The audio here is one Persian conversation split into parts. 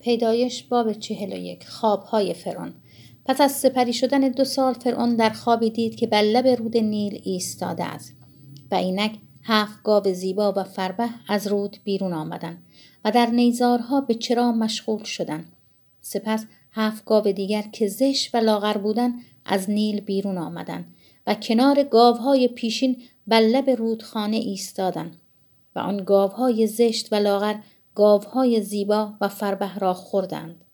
پیدایش باب چهل و یک خوابهای فرعون. پس از سپری شدن دو سال فرعون در خوابی دید که بر لب رود نیل ایستاده است. و اینک هفت گاو زیبا و فربه از رود بیرون آمدند و در نیزارها به چرا مشغول شدند. سپس هفت گاو دیگر که زش و لاغر بودند از نیل بیرون آمدند و کنار گاوهای پیشین بر لب رودخانه ایستادند. و آن گاوهای زشت و لاغر گاوهای زیبا و فربه را خوردند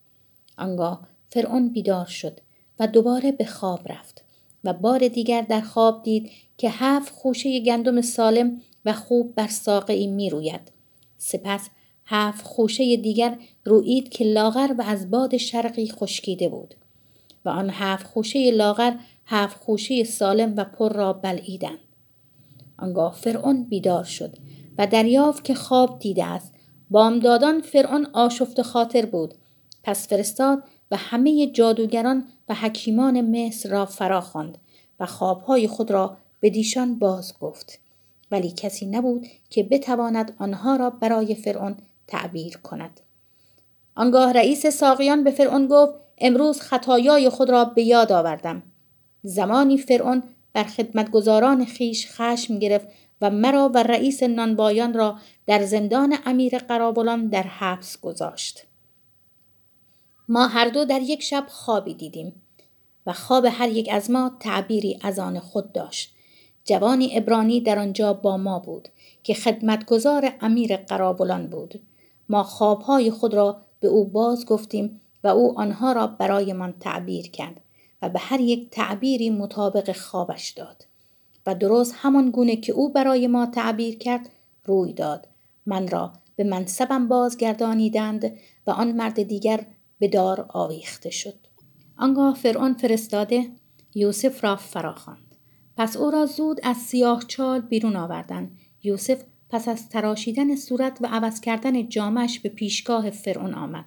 آنگاه فرعون بیدار شد و دوباره به خواب رفت و بار دیگر در خواب دید که هفت خوشه گندم سالم و خوب بر ساقه می روید. سپس هفت خوشه دیگر روید که لاغر و از باد شرقی خشکیده بود و آن هفت خوشه لاغر هفت خوشه سالم و پر را بلعیدند آنگاه فرعون بیدار شد و دریافت که خواب دیده است بامدادان فرعون آشفت خاطر بود. پس فرستاد و همه جادوگران و حکیمان مصر را فرا خواند و خوابهای خود را به دیشان باز گفت. ولی کسی نبود که بتواند آنها را برای فرعون تعبیر کند. آنگاه رئیس ساقیان به فرعون گفت امروز خطایای خود را به یاد آوردم. زمانی فرعون بر خدمتگزاران خیش خشم گرفت و مرا و رئیس نانبایان را در زندان امیر قرابلان در حبس گذاشت. ما هر دو در یک شب خوابی دیدیم و خواب هر یک از ما تعبیری از آن خود داشت. جوانی ابرانی در آنجا با ما بود که خدمتگزار امیر قرابلان بود. ما خوابهای خود را به او باز گفتیم و او آنها را برایمان تعبیر کرد و به هر یک تعبیری مطابق خوابش داد. و درست همان گونه که او برای ما تعبیر کرد روی داد. من را به منصبم بازگردانیدند و آن مرد دیگر به دار آویخته شد. آنگاه فرعون فرستاده یوسف را فراخواند. پس او را زود از سیاه چال بیرون آوردند یوسف پس از تراشیدن صورت و عوض کردن جامش به پیشگاه فرعون آمد.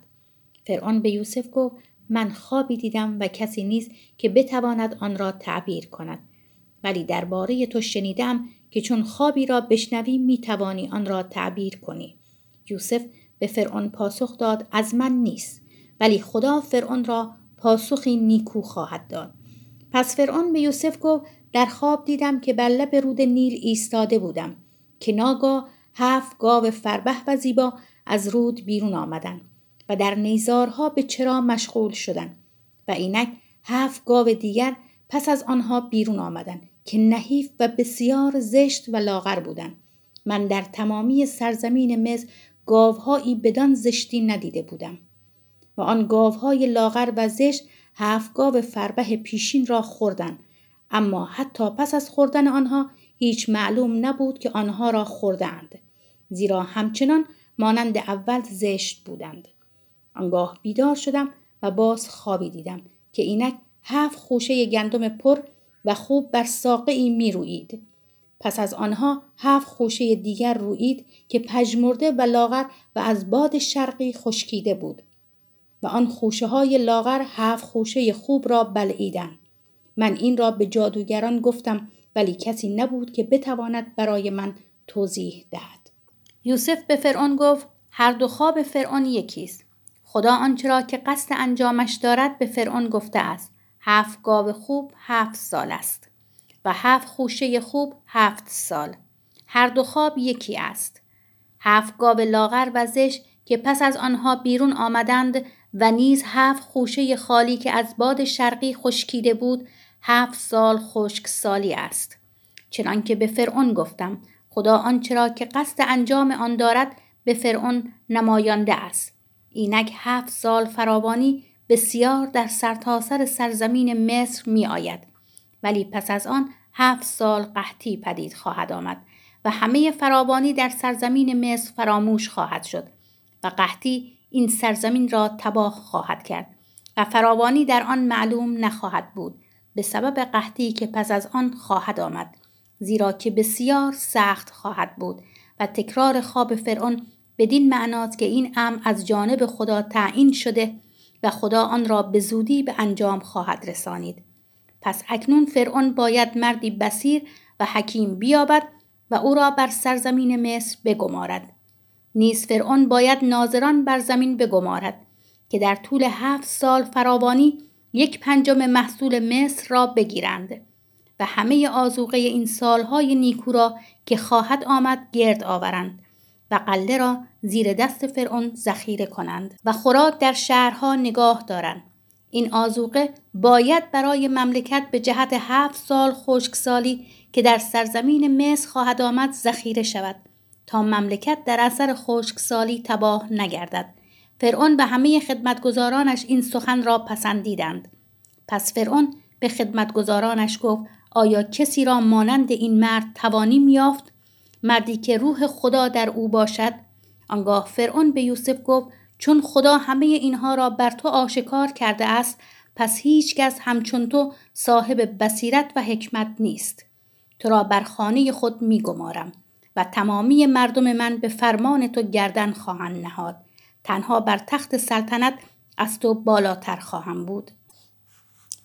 فرعون به یوسف گفت من خوابی دیدم و کسی نیست که بتواند آن را تعبیر کند. ولی درباره تو شنیدم که چون خوابی را بشنوی می توانی آن را تعبیر کنی. یوسف به فرعون پاسخ داد از من نیست. ولی خدا فرعون را پاسخی نیکو خواهد داد. پس فرعون به یوسف گفت در خواب دیدم که بر لب رود نیل ایستاده بودم که ناگاه هفت گاو فربه و زیبا از رود بیرون آمدند و در نیزارها به چرا مشغول شدند و اینک هفت گاو دیگر پس از آنها بیرون آمدند که نحیف و بسیار زشت و لاغر بودند. من در تمامی سرزمین مصر گاوهایی بدان زشتی ندیده بودم. و آن گاوهای لاغر و زشت هفت گاو فربه پیشین را خوردند. اما حتی پس از خوردن آنها هیچ معلوم نبود که آنها را خوردند زیرا همچنان مانند اول زشت بودند. آنگاه بیدار شدم و باز خوابی دیدم که اینک هفت خوشه گندم پر و خوب بر ساقه می روید. پس از آنها هفت خوشه دیگر روید که پژمرده و لاغر و از باد شرقی خشکیده بود. و آن خوشه های لاغر هفت خوشه خوب را بلعیدن من این را به جادوگران گفتم ولی کسی نبود که بتواند برای من توضیح دهد. یوسف به فرعون گفت هر دو خواب فرعون یکیست. خدا آنچه را که قصد انجامش دارد به فرعون گفته است. هفت گاو خوب هفت سال است و هفت خوشه خوب هفت سال. هر دو خواب یکی است. هفت گاو لاغر و زش که پس از آنها بیرون آمدند و نیز هفت خوشه خالی که از باد شرقی خشکیده بود هفت سال خشک سالی است. چنانکه به فرعون گفتم خدا آنچه را که قصد انجام آن دارد به فرعون نمایانده است. اینک هفت سال فراوانی بسیار در سرتاسر سر سرزمین مصر می آید ولی پس از آن هفت سال قحطی پدید خواهد آمد و همه فراوانی در سرزمین مصر فراموش خواهد شد و قحطی این سرزمین را تباه خواهد کرد و فراوانی در آن معلوم نخواهد بود به سبب قحطی که پس از آن خواهد آمد. زیرا که بسیار سخت خواهد بود و تکرار خواب فرعون بدین معناست که این امر از جانب خدا تعیین شده و خدا آن را به زودی به انجام خواهد رسانید. پس اکنون فرعون باید مردی بسیر و حکیم بیابد و او را بر سرزمین مصر بگمارد. نیز فرعون باید ناظران بر زمین بگمارد که در طول هفت سال فراوانی یک پنجم محصول مصر را بگیرند و همه آزوقه این سالهای نیکو را که خواهد آمد گرد آورند. و قله را زیر دست فرعون ذخیره کنند و خوراک در شهرها نگاه دارند. این آزوقه باید برای مملکت به جهت هفت سال خشکسالی که در سرزمین مصر خواهد آمد ذخیره شود تا مملکت در اثر خشکسالی تباه نگردد. فرعون به همه خدمتگزارانش این سخن را پسندیدند. پس فرعون به خدمتگزارانش گفت آیا کسی را مانند این مرد توانی یافت؟ مردی که روح خدا در او باشد. آنگاه فرعون به یوسف گفت چون خدا همه اینها را بر تو آشکار کرده است پس هیچکس همچون تو صاحب بصیرت و حکمت نیست. تو را بر خانه خود می گمارم و تمامی مردم من به فرمان تو گردن خواهند نهاد. تنها بر تخت سلطنت از تو بالاتر خواهم بود.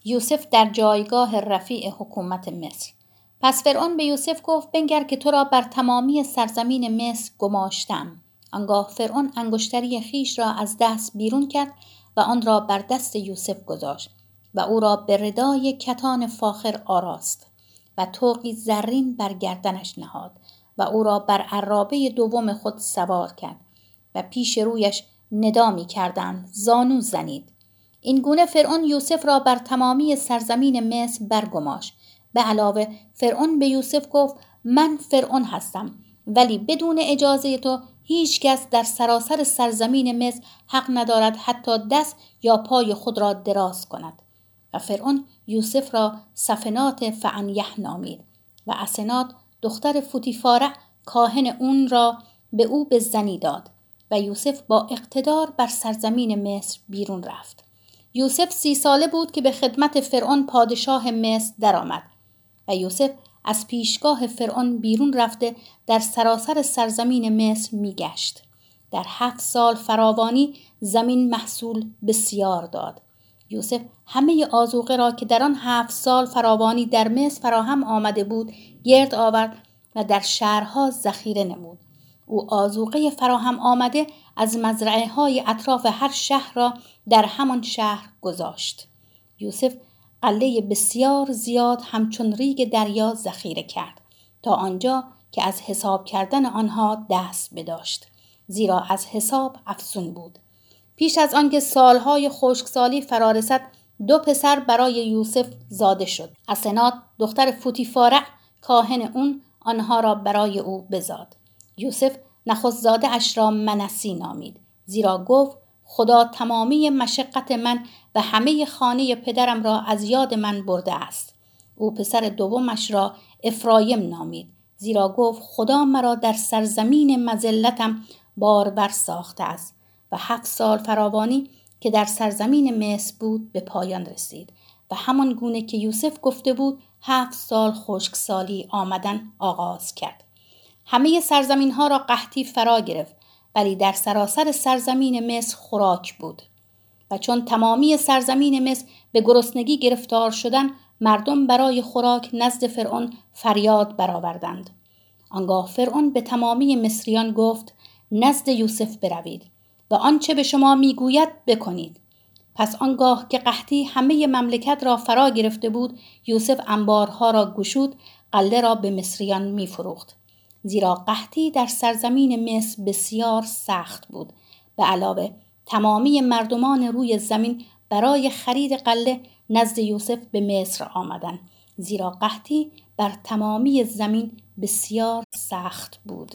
یوسف در جایگاه رفیع حکومت مصر. پس فرعون به یوسف گفت بنگر که تو را بر تمامی سرزمین مصر گماشتم. آنگاه فرعون انگشتری خیش را از دست بیرون کرد و آن را بر دست یوسف گذاشت و او را به ردای کتان فاخر آراست و توقی زرین بر گردنش نهاد و او را بر عرابه دوم خود سوار کرد و پیش رویش ندا می کردند زانو زنید. این گونه فرعون یوسف را بر تمامی سرزمین مصر برگماش به علاوه فرعون به یوسف گفت من فرعون هستم ولی بدون اجازه تو هیچکس در سراسر سرزمین مصر حق ندارد حتی دست یا پای خود را دراز کند. و فرعون یوسف را سفنات فعنیه نامید و اسنات دختر فوتیفارع کاهن اون را به او به زنی داد و یوسف با اقتدار بر سرزمین مصر بیرون رفت. یوسف سی ساله بود که به خدمت فرعون پادشاه مصر درآمد. و یوسف از پیشگاه فرعون بیرون رفته در سراسر سرزمین مصر میگشت. در هفت سال فراوانی زمین محصول بسیار داد. یوسف همه آزوقه را که در آن هفت سال فراوانی در مصر فراهم آمده بود گرد آورد و در شهرها ذخیره نمود. او آزوقه فراهم آمده از مزرعه های اطراف هر شهر را در همان شهر گذاشت. یوسف قله بسیار زیاد همچون ریگ دریا ذخیره کرد تا آنجا که از حساب کردن آنها دست بداشت زیرا از حساب افسون بود. پیش از آنکه سالهای خشکسالی فرارسد دو پسر برای یوسف زاده شد. اسنات دختر فوتیفارع کاهن اون آنها را برای او بزاد. یوسف نخستزاده اش را منسی نامید زیرا گفت خدا تمامی مشقت من و همه خانه پدرم را از یاد من برده است. او پسر دومش را افرایم نامید زیرا گفت خدا مرا در سرزمین مزلتم باربر ساخته است و هفت سال فراوانی که در سرزمین مصر بود به پایان رسید و همان گونه که یوسف گفته بود هفت سال خشکسالی آمدن آغاز کرد. همه سرزمین ها را قحطی فرا گرفت ولی در سراسر سرزمین مصر خوراک بود. و چون تمامی سرزمین مصر به گرسنگی گرفتار شدن مردم برای خوراک نزد فرعون فریاد برآوردند. آنگاه فرعون به تمامی مصریان گفت نزد یوسف بروید و آنچه به شما می‌گوید بکنید. پس آنگاه که قحطی همه مملکت را فرا گرفته بود یوسف انبارها را گشود قله را به مصریان میفروخت. زیرا قحطی در سرزمین مصر بسیار سخت بود. به علاوه تمامی مردمان روی زمین برای خرید قله نزد یوسف به مصر آمدند. زیرا قحطی بر تمامی زمین بسیار سخت بود.